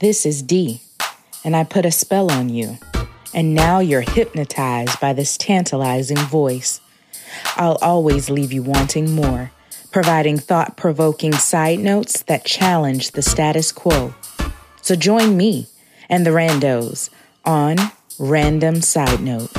This is D, and I put a spell on you. And now you're hypnotized by this tantalizing voice. I'll always leave you wanting more, providing thought provoking side notes that challenge the status quo. So join me and the randos on Random Side Note.